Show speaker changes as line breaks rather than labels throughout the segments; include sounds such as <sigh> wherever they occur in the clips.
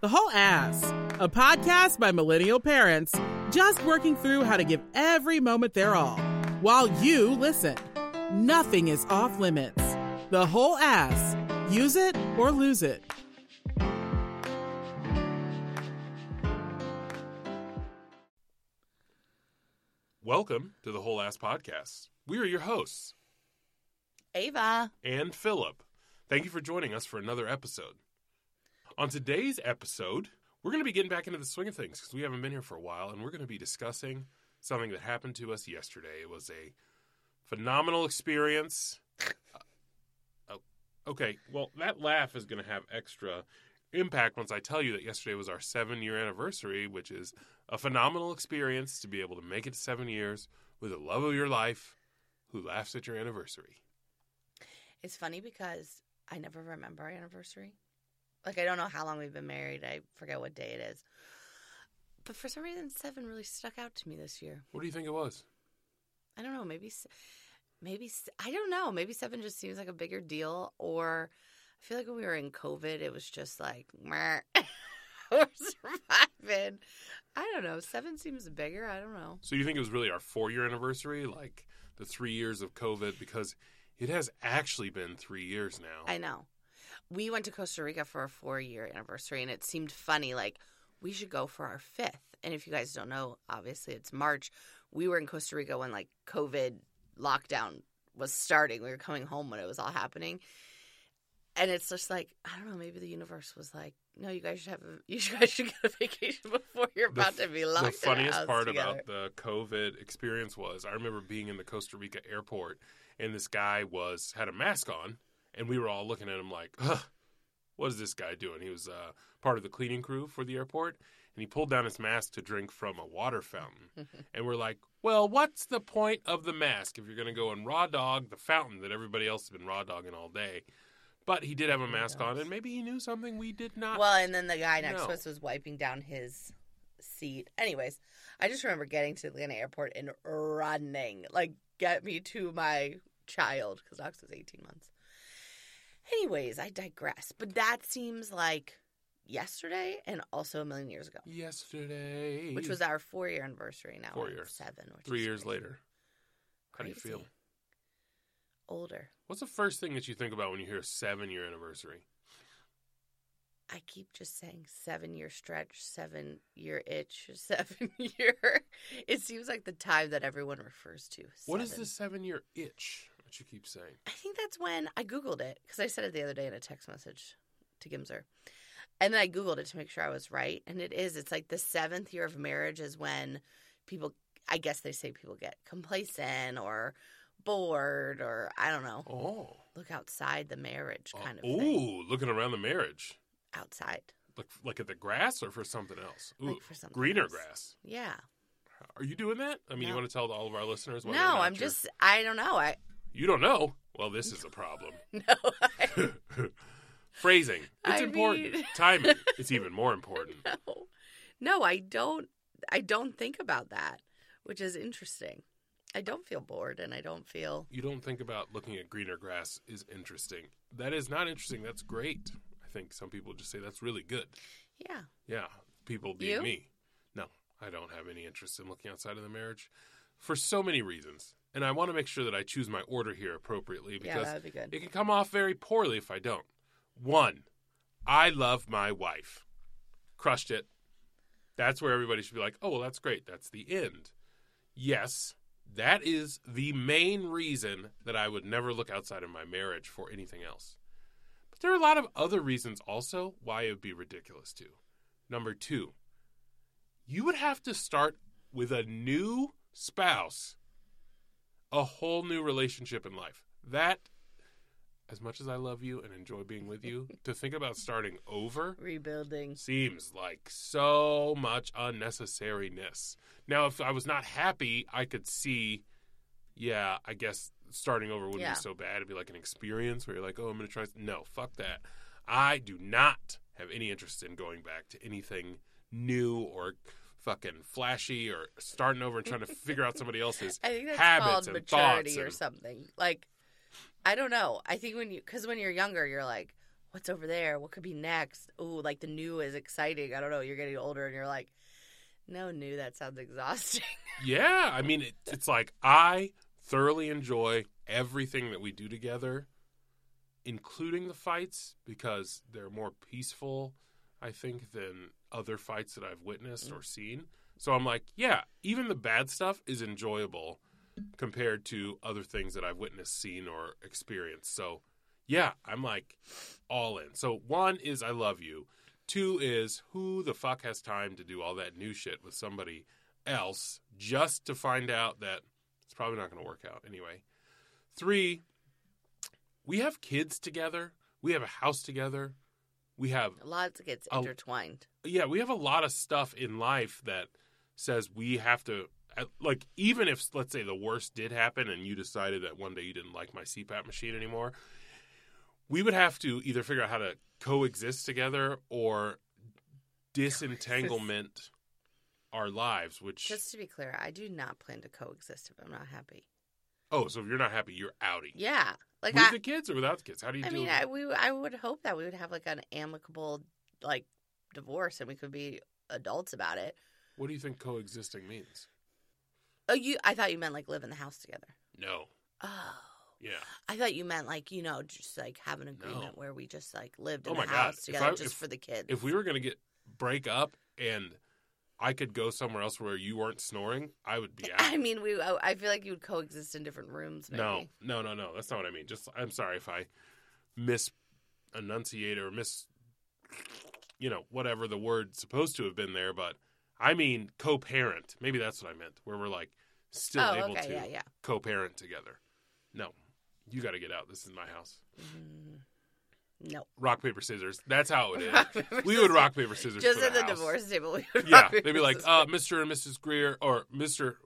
The Whole Ass, a podcast by millennial parents just working through how to give every moment their all while you listen. Nothing is off limits. The Whole Ass. Use it or lose it.
Welcome to the Whole Ass Podcast. We are your hosts,
Ava.
and Phillip. Thank you for joining us for another episode. On today's episode, we're going to be getting back into the swing of things because we haven't been here for a while, and we're going to be discussing something that happened to us yesterday. It was a phenomenal experience. Uh, oh, okay, well, that laugh is going to have extra impact once I tell you that yesterday was our seven year anniversary, which is a phenomenal experience to be able to make it seven years with the love of your life who laughs at your anniversary.
It's funny because I never remember our anniversary. Like I don't know how long we've been married. I forget what day it is. But for some reason, seven really stuck out to me this year.
What do you think it was?
I don't know. Maybe, maybe I don't know. Maybe seven just seems like a bigger deal. Or I feel like when we were in COVID, it was just like <laughs> we're surviving. I don't know. Seven seems bigger. I don't know.
So you think it was really our four year anniversary, like the three years of COVID, because it has actually been three years now.
I know. We went to Costa Rica for our four year anniversary, and it seemed funny. Like, we should go for our fifth. And if you guys don't know, obviously it's March. We were in Costa Rica when, like, COVID lockdown was starting. We were coming home when it was all happening. And it's just like, I don't know, maybe the universe was like, no, you guys should have a, <laughs> you guys should get a vacation before you're about to be locked
the funniest part
together.
about the COVID experience was I remember being in the Costa Rica airport and this guy was had a mask on and we were all looking at him like, what is this guy doing? He was uh, part of the cleaning crew for the airport and he pulled down his mask to drink from a water fountain. <laughs> and we're like, well, what's the point of the mask if you're going to go and raw dog the fountain that everybody else has been raw dogging all day? But he did have a mask on, and maybe he knew something we did not.
Well, and then the guy next
No.
to us was wiping down his seat. Anyways, I just remember getting to Atlanta airport and running, like, get me to my child, because Knox was 18 months. Anyways, I digress. But that seems like yesterday and also a million years ago,
Yesterday,
which was our four year anniversary now.
Four years.
Seven.
Three years
crazy.
later. How do you feel?
Older.
What's the first thing that you think about when you hear seven year anniversary?
I keep just saying seven year stretch, seven year itch, <laughs> seven year. It seems like the time that everyone refers to.
What is the seven year itch that you keep saying?
I think that's when I Googled it because I said it the other day in a text message to Gimzer. And then I Googled it to make sure I was right. And it is. It's like the seventh year of marriage is when people, I guess they say people get complacent or bored or I don't know.
Oh.
Look outside the marriage oh, kind of
Ooh, looking around the marriage.
Outside.
Look, like at the grass or for something else? Ooh,
Like for something
greener
else.
grass.
Yeah.
Are you doing that? I mean, you want to tell all of our listeners?
No, I'm just, I don't know. I,
You don't know? Well, this is a problem. <laughs>
no. I, <laughs>
Phrasing. It's
I
important.
mean- <laughs>
Timing. It's even more important.
no. No, I don't I don't think about that, which is interesting. I don't feel bored and I don't feel
You don't think about looking at greener grass is interesting. That is not interesting. That's great. I think some people just say that's really good.
yeah.
Yeah, people being
You?
me. No, I don't have any interest in looking outside of the marriage for so many reasons. And I want to make sure that I choose my order here appropriately
Yeah,
because
would be
it can come off very poorly if I don't. One, I love my wife. Crushed it. That's where everybody should be like, oh, well, that's great. That's the end. Yes, that is the main reason that I would never look outside of my marriage for anything else. But there are a lot of other reasons also why it would be ridiculous too. Number two, you would have to start with a new spouse, a whole new relationship in life. That, as much as I love you and enjoy being with you, <laughs> to think about starting over
Rebuilding.
seems like so much unnecessariness. Now, if I was not happy, I could see, yeah, I guess starting over wouldn't
Yeah.
be so bad. It'd be like an experience where you're like, oh, I'm going to try. No, fuck that. I do not have any interest in going back to anything new or fucking flashy or starting over and trying to figure out somebody else's <laughs>
I think that's
habits
called
and
maturity
thoughts
or
and-
something. Like, I don't know. I think when you, because when you're younger, you're like, what's over there? What could be next? Ooh, like the new is exciting. I don't know. You're getting older and you're like, no new. That sounds exhausting. <laughs>
Yeah, I mean, it, it's like I thoroughly enjoy everything that we do together, including the fights, because they're more peaceful, I think, than other fights that I've witnessed or seen. So I'm like, yeah, even the bad stuff is enjoyable compared to other things that I've witnessed, seen, or experienced. So, yeah, I'm like all in. So, one is I love you. Two is who the fuck has time to do all that new shit with somebody else just to find out that it's probably not going to work out anyway. Three, we have kids together. We have a house together. We have
Lots of gets
Oh.
intertwined.
Yeah, we have a lot of stuff in life that says we have to like even if let's say the worst did happen and you decided that one day you didn't like my CPAP machine anymore, we would have to either figure out how to coexist together or disentanglement our lives, which
Just to be clear, I do not plan to coexist if I'm not happy.
oh, so if you're not happy, you're outie.
Yeah, like
With
I,
the kids or without the kids? How do you
I mean, I, we I would hope that we would have like an amicable like divorce and we could be adults about it.
What do you think coexisting means?
Oh, you? I thought you meant like live in the house together.
No.
Oh,
Yeah.
I thought you meant like you know just like have an agreement
No.
where we just like lived oh in
Oh
the
my God.
house
If
together
I-
just
if-
for the kids.
If we were going to get break up and I could go somewhere else where you weren't snoring, I would be <laughs> out.
I mean, we. I I feel like you would coexist in different rooms. Maybe.
No, no, no, no. That's not what I mean. Just I'm sorry if I mis enunciate or mis, you know, whatever the word's supposed to have been there. But I mean co-parent. Maybe that's what I meant. Where we're like still
Oh,
able
okay,
to
yeah, yeah.
co-parent together. No, you got to get out. This is my house.
Mm, no.
Rock paper scissors. That's how it is.
Rock, paper,
we would rock paper scissors.
Just at the
house.
divorce table. We would
Yeah, they'd be like, uh, Mr. and Mrs. Greer, or Mr.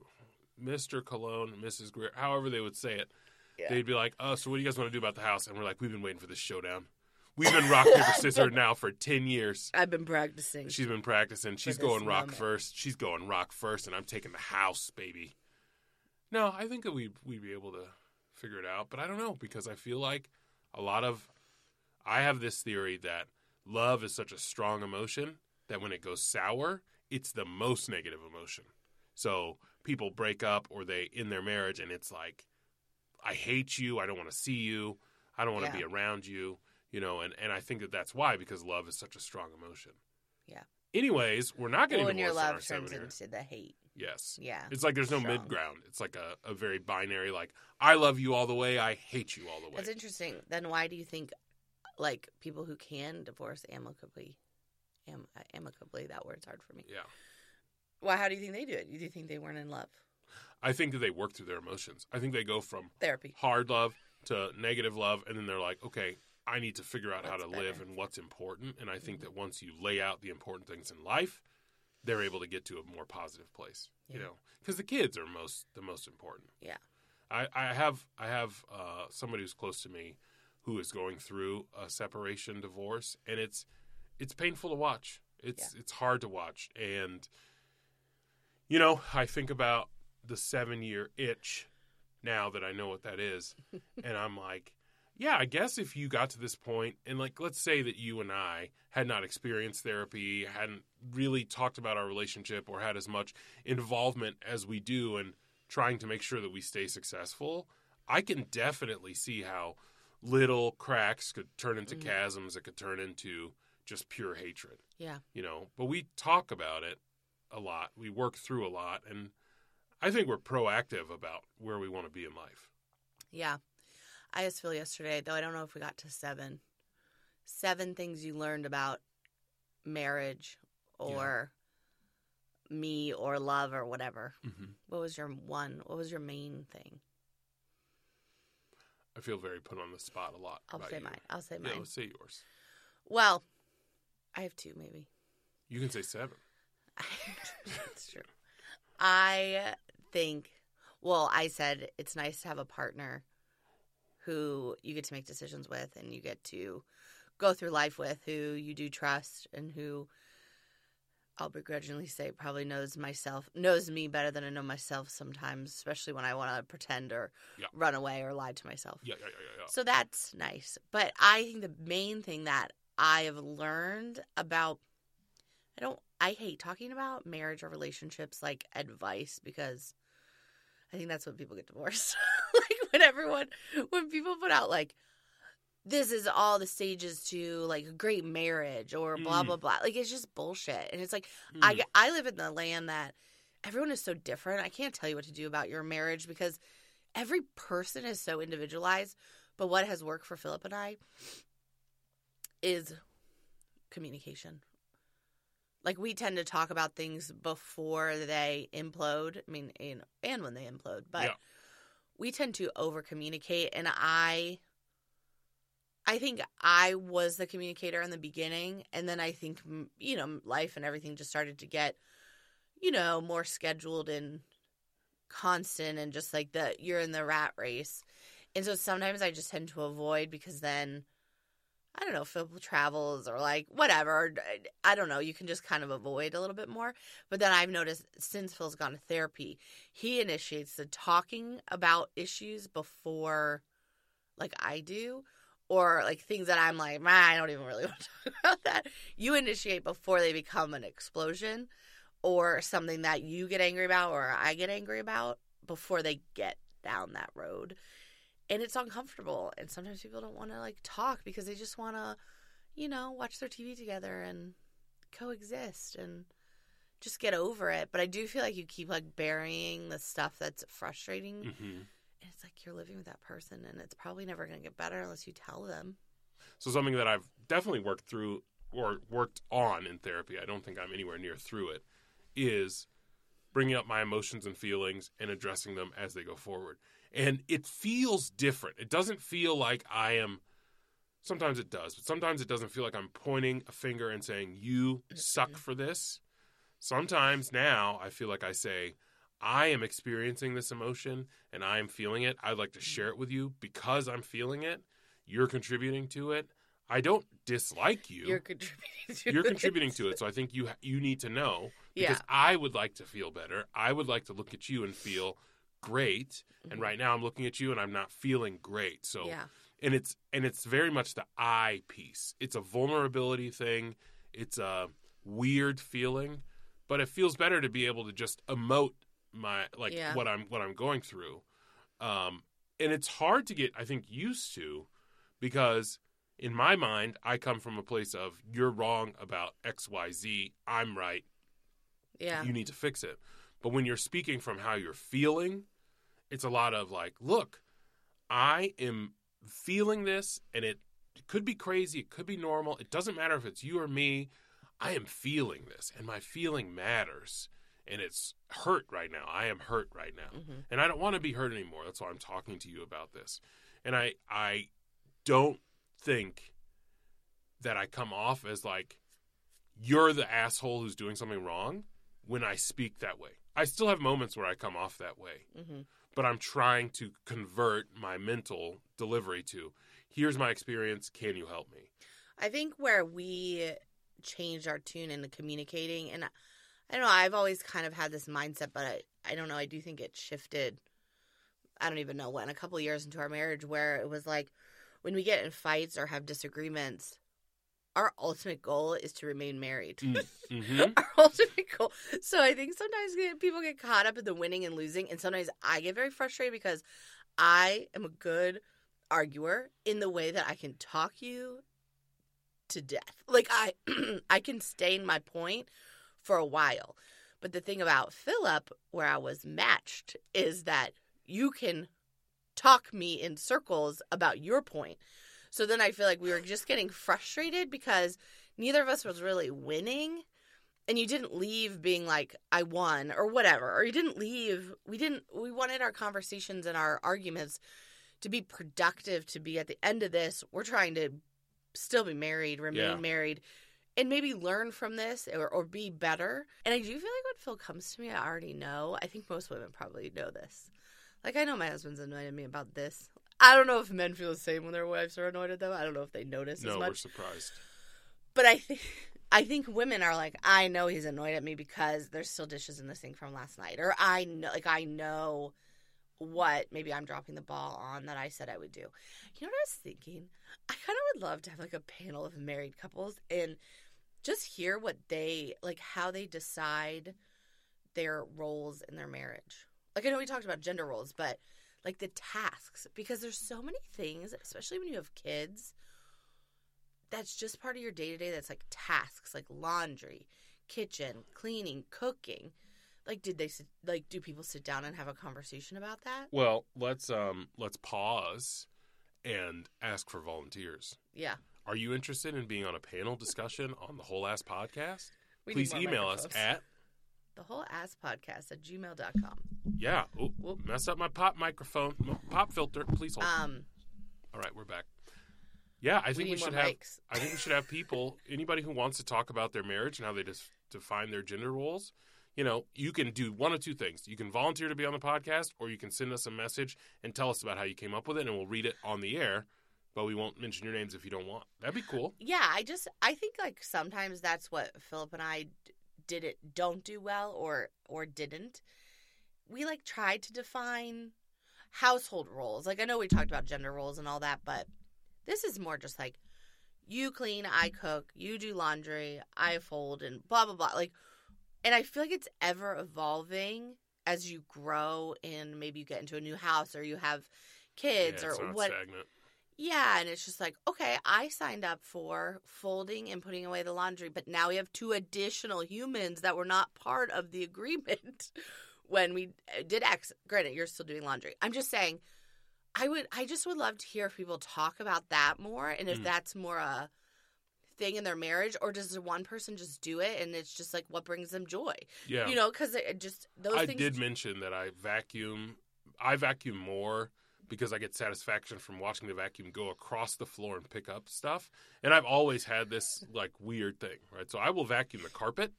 Mr. Cologne, Mrs. Greer, however they would say it.
Yeah.
They'd be like, "Oh, so what do you guys want to do about the house?" And we're like, "We've been waiting for this showdown. We've been rock paper scissors now for ten years. <laughs>
I've been practicing.
She's been practicing. She's going rock
moment.
first. She's going rock first, and I'm taking the house, baby." No, I think that we we'd be able to figure it out, but I don't know because I feel like a lot of I have this theory that love is such a strong emotion that when it goes sour, it's the most negative emotion. So people break up or they in their marriage and it's like I hate you, I don't want to see you, I don't want to
Yeah.
be around you, you know, and and I think that that's why because love is such a strong emotion.
Yeah.
Anyways, we're not getting
well, when your love turns
seven year.
into the hate.
Yes.
Yeah.
It's like there's no
Strong.
mid ground. It's like a, a very binary, like, I love you all the way, I hate you all the way.
That's interesting. Then why do you think, like, people who can divorce amicably, am, uh, amicably, that word's hard for me.
yeah.
Well, how do you think they do it? Do you think they weren't in love?
I think that they work through their emotions. I think they go from
Therapy.
hard love to negative love, and then they're like, okay, I need to figure out how to
What's
live?
Mm-hmm.
and what's important. And I think that once you lay out the important things in life, they're able to get to a more positive place. You know, because the kids are most the most important.
Yeah.
I, I have I have uh, somebody who's close to me who is going through a separation divorce, and it's it's painful to watch. It's it's hard to watch, and you know I think about the seven year itch now that I know what that is, <laughs> and I'm like, yeah, I guess if you got to this point, and like let's say that you and I had not experienced therapy, hadn't really talked about our relationship, or had as much involvement as we do, and trying to make sure that we stay successful, I can definitely see how little cracks could turn into
Mhm.
chasms that could turn into just pure hatred,
Yeah.
you know. But we talk about it a lot. We work through a lot and I think we're proactive about where we want to be in life.
Yeah. I Phil yesterday, though I don't know if we got to seven. Seven things you learned about marriage or me or love or whatever.
Mm-hmm.
What was your one? What was your main thing?
I feel very put on the spot a lot.
I'll say
you.
mine. I'll say mine.
let's say yours.
Well, I have two maybe.
You can say seven. <laughs>
That's true. I think, well, I said it's nice to have a partner who you get to make decisions with and you get to go through life with, who you do trust and who I'll begrudgingly say probably knows myself knows me better than I know myself sometimes, especially when I want to pretend or
Yeah.
run away or lie to myself.
Yeah, yeah, yeah, yeah.
So that's nice. But I think the main thing that I have learned about I don't I hate talking about marriage or relationships like advice because I think that's when people get divorced. <laughs> like when everyone when people put out like this is all the stages to like a great marriage or blah
Mm.
blah blah. Like it's just bullshit. And it's like
Hmm.
I, I live in the land that everyone is so different. I can't tell you what to do about your marriage because every person is so individualized. But what has worked for Phillip and I is communication. Like we tend to talk about things before they implode. I mean, and, and when they implode, but
Yeah.
we tend to over communicate. And I, I think I was the communicator in the beginning, and then I think you know life and everything just started to get, you know, more scheduled and constant, and just like the you're in the rat race, and so sometimes I just tend to avoid because then. I don't know, Phil travels or like whatever. I don't know. You can just kind of avoid a little bit more. But then I've noticed since Phil's gone to therapy, he initiates the talking about issues before, like I do, or like things that I'm like, I don't even really <laughs> want to talk about that. You initiate before they become an explosion, or something that you get angry about or I get angry about before they get down that road and it's uncomfortable and sometimes people don't want to like talk because they just want to you know watch their tv together and coexist and just get over it but i do feel like you keep like burying the stuff that's frustrating
Mhm.
and it's like you're living with that person and it's probably never going to get better unless you tell them
So something that I've definitely worked through or worked on in therapy, I don't think I'm anywhere near through it, is bringing up my emotions and feelings and addressing them as they go forward. And it feels different. It doesn't feel like I am sometimes it does, but sometimes it doesn't feel like I'm pointing a finger and saying you suck mm-hmm. for this. Sometimes now I feel like I say I am experiencing this emotion and I am feeling it. I'd like to mm-hmm. share it with you because I'm feeling it. You're contributing to it. I don't dislike you.
you're contributing to
You're <laughs>
it.
contributing to it. So I think you you need to know
yeah
because I would like to feel better. I would like to look at you and feel great. And right now I'm looking at you and I'm not feeling great. So
Mm-hmm. yeah
and it's and it's very much the I piece. It's a vulnerability thing. It's a weird feeling, but it feels better to be able to just emote my like
Yeah.
what I'm what I'm going through. Um and it's hard to get I think used to because in my mind I come from a place of you're wrong about XYZ, I'm right
yeah
you need to fix it. But when you're speaking from how you're feeling, it's a lot of like, look, I am feeling this and it could be crazy, it could be normal. It doesn't matter if it's you or me. I am feeling this and my feeling matters. And it's hurt right now. I am hurt right now.
Mhm.
And I don't want to be hurt anymore. That's why I'm talking to you about this. And I I don't think that I come off as like you're the asshole who's doing something wrong when I speak that way. I still have moments where I come off that way,
hmm
but I'm trying to convert my mental delivery to here's my experience. Can you help me?
I think where we changed our tune into communicating, and I, I don't know, I've always kind of had this mindset, but I, I don't know, I do think it shifted. I don't even know when, a couple years into our marriage, where it was like when we get in fights or have disagreements, our ultimate goal is to remain married. <laughs>
hmm
our ultimate goal. So I think sometimes people get caught up in the winning and losing, and sometimes I get very frustrated because I am a good arguer in the way that I can talk you to death. Like I, <clears throat> I can stain my point for a while. But the thing about Phillip, where I was matched, is that you can talk me in circles about your point. So then I feel like we were just getting frustrated because neither of us was really winning. And you didn't leave being like i won or whatever. Or you didn't leave we didn't we wanted our conversations and our arguments to be productive to be at the end of this we're trying to still be married remain
Yeah.
married and maybe learn from this or, or be better. And i do feel like when phil comes to me i already know. I think most women probably know this. Like i know my husband's annoyed at me about this i don't know if men feel the same when their wives are annoyed at them i don't know if they notice
No,
as much.
we're surprised.
but I think I think women are like, I know he's annoyed at me because there's still dishes in the sink from last night, or I know, like, I know what maybe I'm dropping the ball on that I said I would do. You know what I was thinking? I kind of would love to have like a panel of married couples and just hear what they like, how they decide their roles in their marriage. Like, I know we talked about gender roles, but like the tasks, because there's so many things, especially when you have kids that's just part of your day to day that's like tasks like laundry, kitchen, cleaning, cooking. Like did they like do people sit down and have a conversation about that?
Well, let's um let's pause and ask for volunteers.
Yeah.
Are you interested in being on a panel discussion on the whole ass podcast?
We
Please email us at
the whole ass podcast at gmail.com.
yeah. Oh,
Whoop.
messed up my pop microphone, pop filter. Please hold.
Um
All right, we're back. Yeah, I think we,
more
should have.
mics.
I think we should have people, <laughs> anybody who wants to talk about their marriage and how they just define their gender roles. You know, you can do one of two things. You can volunteer to be on the podcast, or you can send us a message and tell us about how you came up with it, and we'll read it on the air. But we won't mention your names if you don't want. That'd be cool.
Yeah, I just I think like sometimes that's what Philip and I d- did it don't do well or or didn't. We like tried to define household roles. Like I know we talked about gender roles and all that, but this is more just like you clean, I cook, you do laundry, I fold and blah blah blah. Like and I feel like it's ever evolving as you grow and maybe you get into a new house or you have kids
yeah,
or what
stagnant.
Yeah, and it's just like, okay, I signed up for folding and putting away the laundry, but now we have two additional humans that were not part of the agreement <laughs> when we uh, did X. Granted, you're still doing laundry. I'm just saying, I would, I just would love to hear if people talk about that more, and if
Mm.
that's more a thing in their marriage, or does one person just do it and it's just like what brings them joy,
Yeah,
you know? Because it just those
I
things.
did mention that I vacuum. I vacuum more because I get satisfaction from watching the vacuum go across the floor and pick up stuff. And I've always had this like weird thing, right? So I will vacuum the carpet,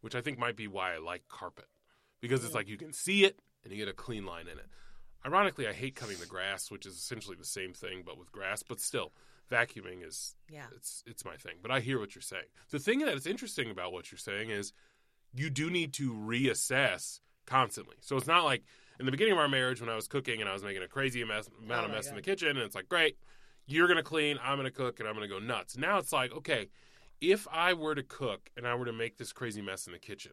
which I think might be why I like carpet because it's
Mm.
like you can see it and you get a clean line in it. Ironically, I hate cutting the grass, which is essentially the same thing but with grass. But still, vacuuming is
yeah,
it's it's my thing. But I hear what you're saying. The thing that is interesting about what you're saying is you do need to reassess constantly. So it's not like in the beginning of our marriage when I was cooking and I was making a crazy mess, amount
Oh
of mess in the kitchen, and it's like, great, you're gonna clean, I'm gonna cook, and I'm gonna go nuts. Now it's like, okay, if I were to cook and I were to make this crazy mess in the kitchen,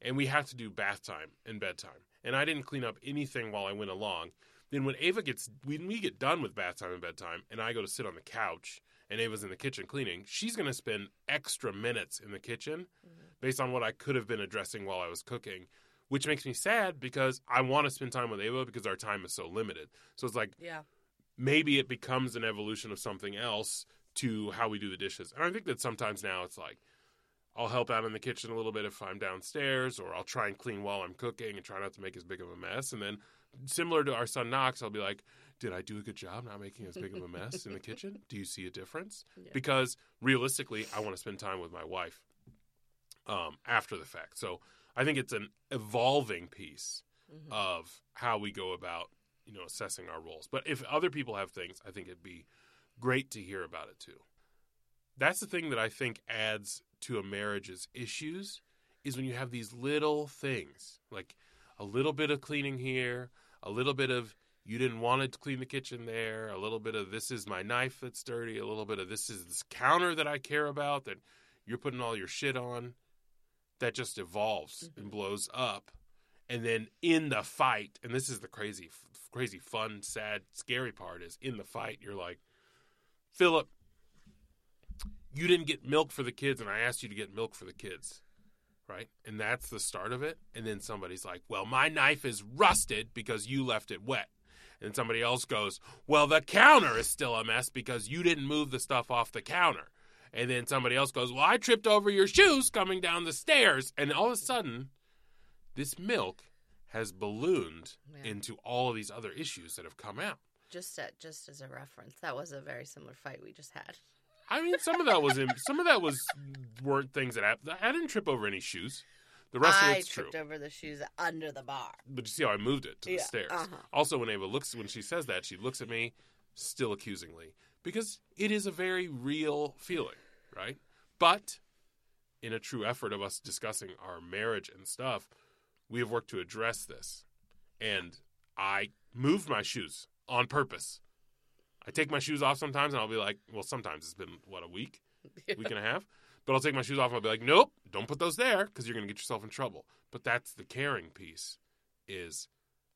and we have to do bath time and bedtime, and I didn't clean up anything while I went along, then when Ava gets when we get done with bath time and bedtime, and I go to sit on the couch and Ava's in the kitchen cleaning, she's gonna spend extra minutes in the kitchen mm-hmm. based on what I could have been addressing while I was cooking, which makes me sad because I want to spend time with Ava because our time is so limited. So it's like
yeah,
maybe it becomes an evolution of something else to how we do the dishes. And I think that sometimes now it's like I'll help out in the kitchen a little bit if I'm downstairs, or I'll try and clean while I'm cooking and try not to make as big of a mess. And then, similar to our son Knox, I'll be like, Did I do a good job not making as big of a mess in the <laughs> kitchen? Do you see a difference?
Yeah.
Because realistically, I want to spend time with my wife um, after the fact. So I think it's an evolving piece
Mhm.
of how we go about you know assessing our roles. But if other people have things, I think it'd be great to hear about it too. That's the thing that I think adds to a marriage's issues is when you have these little things like a little bit of cleaning here, a little bit of you didn't want to clean the kitchen there, a little bit of this is my knife that's dirty, a little bit of this is this counter that I care about that you're putting all your shit on. That just evolves and mm-hmm. blows up and then in the fight and this is the crazy f- crazy fun sad scary part is in the fight you're like phillip you didn't get milk for the kids and i asked you to get milk for the kids. Right? And that's the start of it and then somebody's like well my knife is rusted because you left it wet. And somebody else goes well the counter is still a mess because you didn't move the stuff off the counter and then somebody else goes well i tripped over your shoes coming down the stairs and all of a sudden this milk has ballooned
Yeah.
into all of these other issues that have come out.
just at, just as a reference, that was a very similar fight we just had.
I mean, some of that was in, some of that was weren't things that happened. I didn't trip over any shoes. The rest of
I
it's true.
tripped over the shoes under the bar.
But you see how I moved it to the
Yeah,
stairs.
uh-huh.
Also, when Ava looks when she says that, she looks at me still accusingly because it is a very real feeling, right? But in a true effort of us discussing our marriage and stuff, we have worked to address this. And I moved my shoes on purpose. I take my shoes off sometimes and I'll be like, well, sometimes it's been, what, a week, <laughs> week and a half? But I'll take my shoes off and I'll be like, nope, don't put those there because you're going to get yourself in trouble. But that's the caring piece is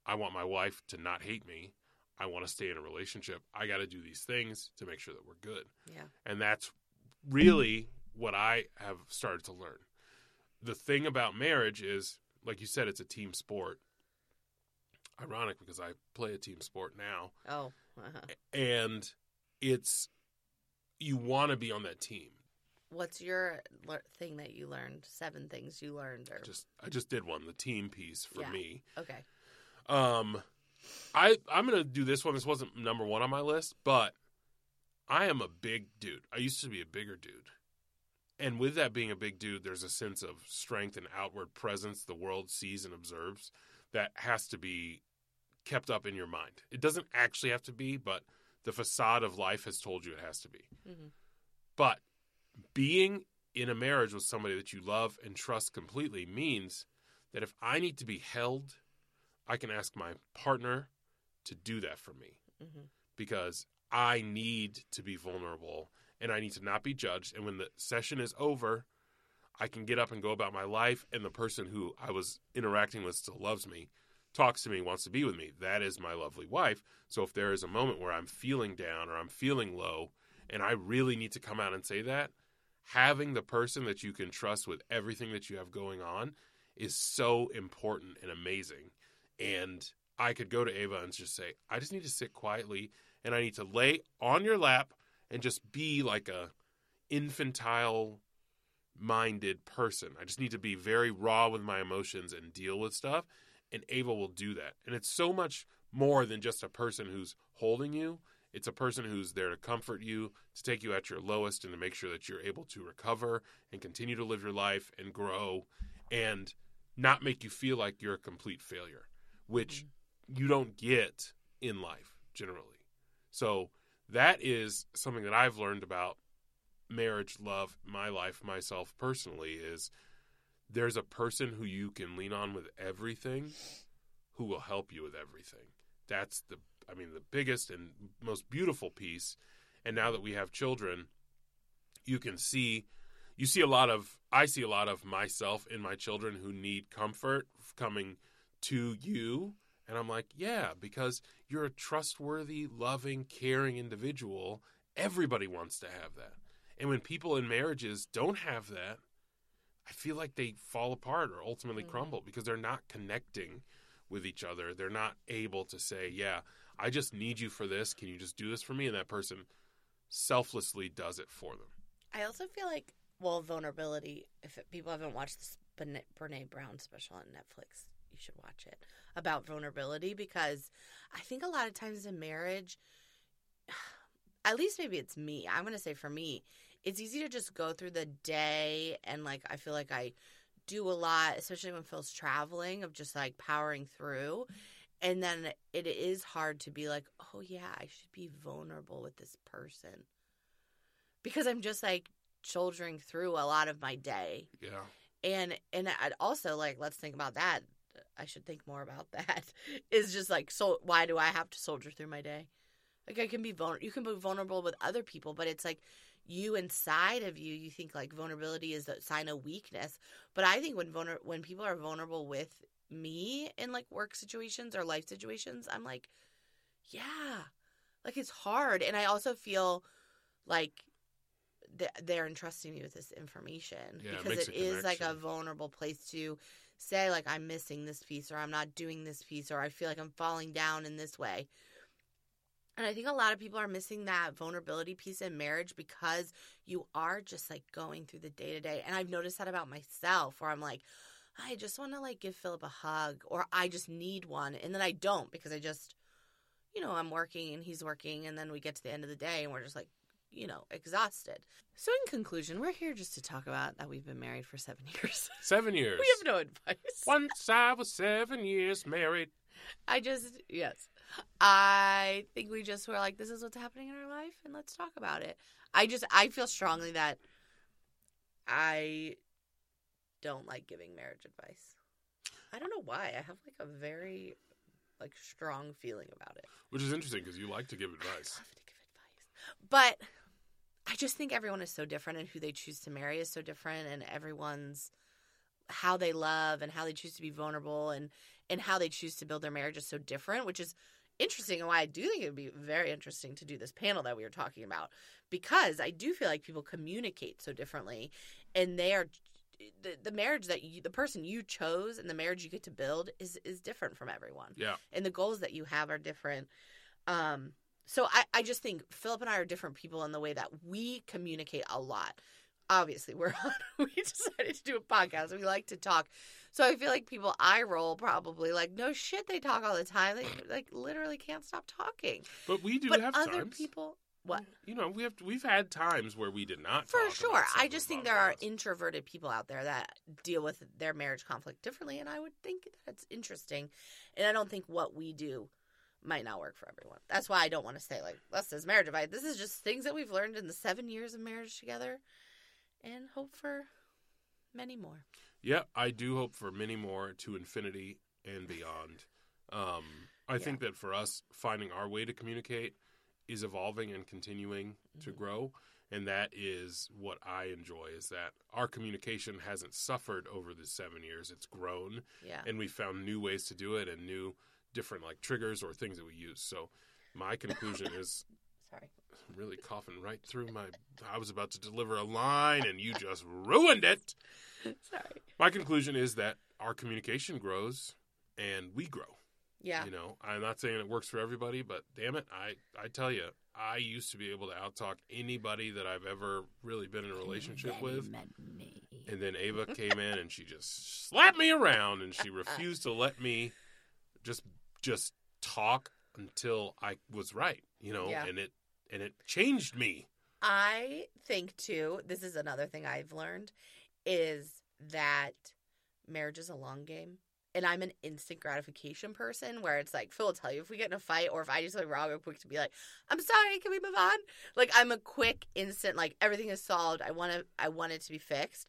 I want my wife to not hate me. I want to stay in a relationship. I got to do these things to make sure that we're good.
Yeah.
And that's really what I have started to learn. The thing about marriage is, like you said, it's a team sport. Ironic because I play a team sport now.
Oh. Uh-huh.
And it's, you want to be on that team.
What's your lear- thing that you learned? Seven things you learned, or
Just I just did one, the team piece for
Yeah.
me.
okay.
Um, I I'm gonna do this one. This wasn't number one on my list, but I am a big dude. I used to be a bigger dude, and with that being a big dude, there's a sense of strength and outward presence the world sees and observes that has to be kept up in your mind. It doesn't actually have to be, but the facade of life has told you it has to be.
Mhm.
But being in a marriage with somebody that you love and trust completely means that if I need to be held, I can ask my partner to do that for me
Mhm.
because I need to be vulnerable and I need to not be judged. And when the session is over, I can get up and go about my life, and the person who I was interacting with still loves me, talks to me, wants to be with me. That is my lovely wife. So if there is a moment where I'm feeling down or I'm feeling low, and I really need to come out and say that, having the person that you can trust with everything that you have going on is so important and amazing. And I could go to Ava and just say, I just need to sit quietly and I need to lay on your lap and just be like a infantile minded person. I just need to be very raw with my emotions and deal with stuff. And Ava will do that. And it's so much more than just a person who's holding you. It's a person who's there to comfort you, to take you at your lowest, and to make sure that you're able to recover and continue to live your life and grow and not make you feel like you're a complete failure, which mm. you don't get in life generally. So that is something that I've learned about marriage, love, my life, myself personally is there's a person who you can lean on with everything who will help you with everything. That's the I mean the biggest and most beautiful piece. And now that we have children, you can see you see a lot of I see a lot of myself in my children who need comfort coming to you and I'm like, yeah, because you're a trustworthy, loving, caring individual. Everybody wants to have that. And when people in marriages don't have that, I feel like they fall apart or ultimately
Mhm.
crumble because they're not connecting with each other. They're not able to say, yeah, I just need you for this. Can you just do this for me? And that person selflessly does it for them.
I also feel like, well, vulnerability. If it, people haven't watched this Brene Brown special on Netflix, you should watch it about vulnerability because I think a lot of times in marriage, <sighs> at least maybe it's me. I'm going to say for me, it's easy to just go through the day and like I feel like I do a lot, especially when Phil's traveling, of just like powering through. And then it is hard to be like, oh yeah, I should be vulnerable with this person because I'm just like shouldering through a lot of my day.
Yeah.
And and I'd also like let's think about that. I should think more about <laughs> that. Is just like so why do I have to soldier through my day? Like I can be vulnerable. You can be vulnerable with other people, but it's like you inside of you. You think like vulnerability is a sign of weakness, but I think when vulner- when people are vulnerable with me in like work situations or life situations, I'm like, yeah, like it's hard, and I also feel like they're entrusting me with this information
Yeah, it
because it
a
is like a vulnerable place to say like I'm missing this piece or I'm not doing this piece or I feel like I'm falling down in this way. And I think a lot of people are missing that vulnerability piece in marriage because you are just like going through the day to day. And I've noticed that about myself where I'm like, I just want to like give Phillip a hug or I just need one. And then I don't because I just, you know, I'm working and he's working. And then we get to the end of the day and we're just like, you know, exhausted. So, in conclusion, we're here just to talk about that we've been married for seven <laughs> years.
Seven years.
we have no advice.
Once I was seven years married.
I just, yes. I think we just were like, this is what's happening in our life and let's talk about it. I just, I feel strongly that I don't like giving marriage advice. I don't know why. I have like a very like strong feeling about it.
Which is interesting because you like to give advice.
I love to give advice. But I just think everyone is so different and who they choose to marry is so different and everyone's how they love and how they choose to be vulnerable and and how they choose to build their marriage is so different, which is interesting and why I do think it would be very interesting to do this panel that we were talking about because I do feel like people communicate so differently and they are the, the marriage that you the person you chose and the marriage you get to build is is different from everyone
Yeah.
and the goals that you have are different. Um, so I, I just think Phillip and I are different people in the way that we communicate a lot. Obviously, we're <laughs> on, we decided to do a podcast. We like to talk. So I feel like people I roll probably like no shit. They talk all the time. They like literally can't stop talking.
But we do
but
have
other
times.
people, what
You know, we have we've had times where we did not.
for sure. I just think there are introverted people out there that deal with their marriage conflict differently, and I would think that's interesting. And I don't think what we do might not work for everyone. That's why I don't want to say like this is marriage advice. This is just things that we've learned in the seven years of marriage together, and hope for many more.
Yeah, I do hope for many more to infinity and beyond. Um, I
Yeah.
think that for us, finding our way to communicate is evolving and continuing to
Mm-hmm.
grow, and that is what I enjoy. Is that our communication hasn't suffered over the seven years; it's grown,
Yeah.
and we found new ways to do it and new different like triggers or things that we use. So, my <coughs> conclusion is
Sorry.
I'm really coughing right through my. I was about to deliver a line, and you just ruined it. <laughs>
Sorry.
My conclusion is that our communication grows and we grow.
Yeah.
You know, I'm not saying it works for everybody, but damn it, I I tell you, I used to be able to outtalk anybody that I've ever really been in a relationship with. And then Ava came in and she just slapped me around and she <laughs> refused to let me just just talk until I was right, you know,
Yeah.
and it and it changed me.
I think too, this is another thing I've learned is that marriage is a long game. And I'm an instant gratification person where it's like, Phil will tell you if we get in a fight or if I do something wrong, I'm quick to be like, I'm sorry, can we move on? Like I'm a quick, instant, like everything is solved. I want to, I want it to be fixed.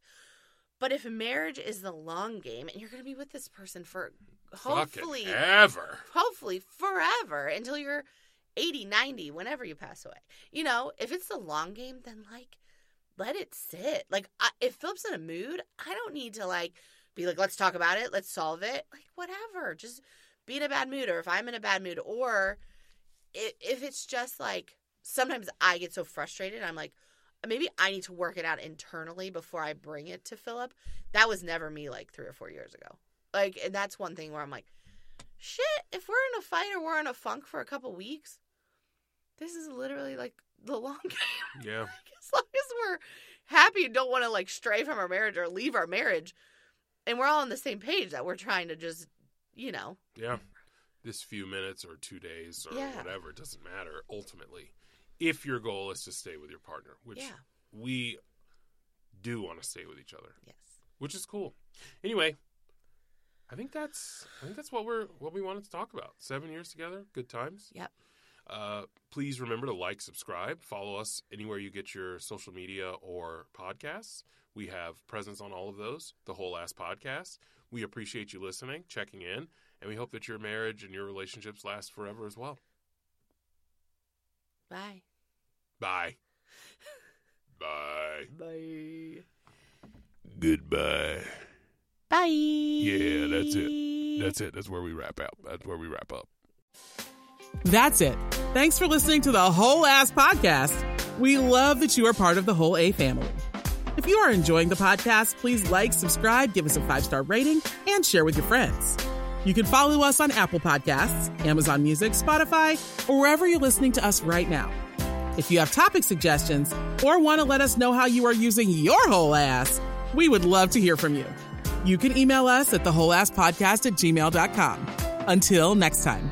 But if marriage is the long game and you're going to be with this person for hopefully,
Fucking ever.
hopefully forever until you're 80, 90, whenever you pass away. You know, if it's the long game, then like let it sit. Like I, if Phillip's in a mood, I don't need to like be like, let's talk about it, let's solve it. Like whatever, just be in a bad mood, or if I'm in a bad mood, or i if it's just like sometimes I get so frustrated, I'm like. Maybe I need to work it out internally before I bring it to Phillip. That was never me like three or four years ago. Like, and that's one thing where I'm like, shit, if we're in a fight or we're in a funk for a couple weeks, this is literally like the long game. <laughs>
Yeah.
as long as we're happy and don't want to like stray from our marriage or leave our marriage, and we're all on the same page that we're trying to just, you know,
Yeah. This few minutes or two days or
Yeah.
whatever, it doesn't matter ultimately. If your goal is to stay with your partner, which
yeah,
we do want to stay with each other,
yes,
which is cool. Anyway, I think that's I think that's what we're what we wanted to talk about. Seven years together, good times.
Yep.
Uh, please remember to like, subscribe, follow us anywhere you get your social media or podcasts. We have presence on all of those. The whole ass podcast. We appreciate you listening, checking in, and we hope that your marriage and your relationships last forever as well.
bye,
Bye. <laughs> Bye.
bye,
Goodbye.
Bye.
Yeah, that's it. That's it. That's where we wrap up. That's where we wrap up.
That's it. Thanks for listening to the Whole Ass Podcast. We love that you are part of the Whole A family. If you are enjoying the podcast, please like, subscribe, give us a five star rating, and share with your friends. You can follow us on Apple Podcasts, Amazon Music, Spotify, or wherever you're listening to us right now. If you have topic suggestions or want to let us know how you are using your whole ass, we would love to hear from you. You can email us at the whole ass podcast at gmail.com. Until next time.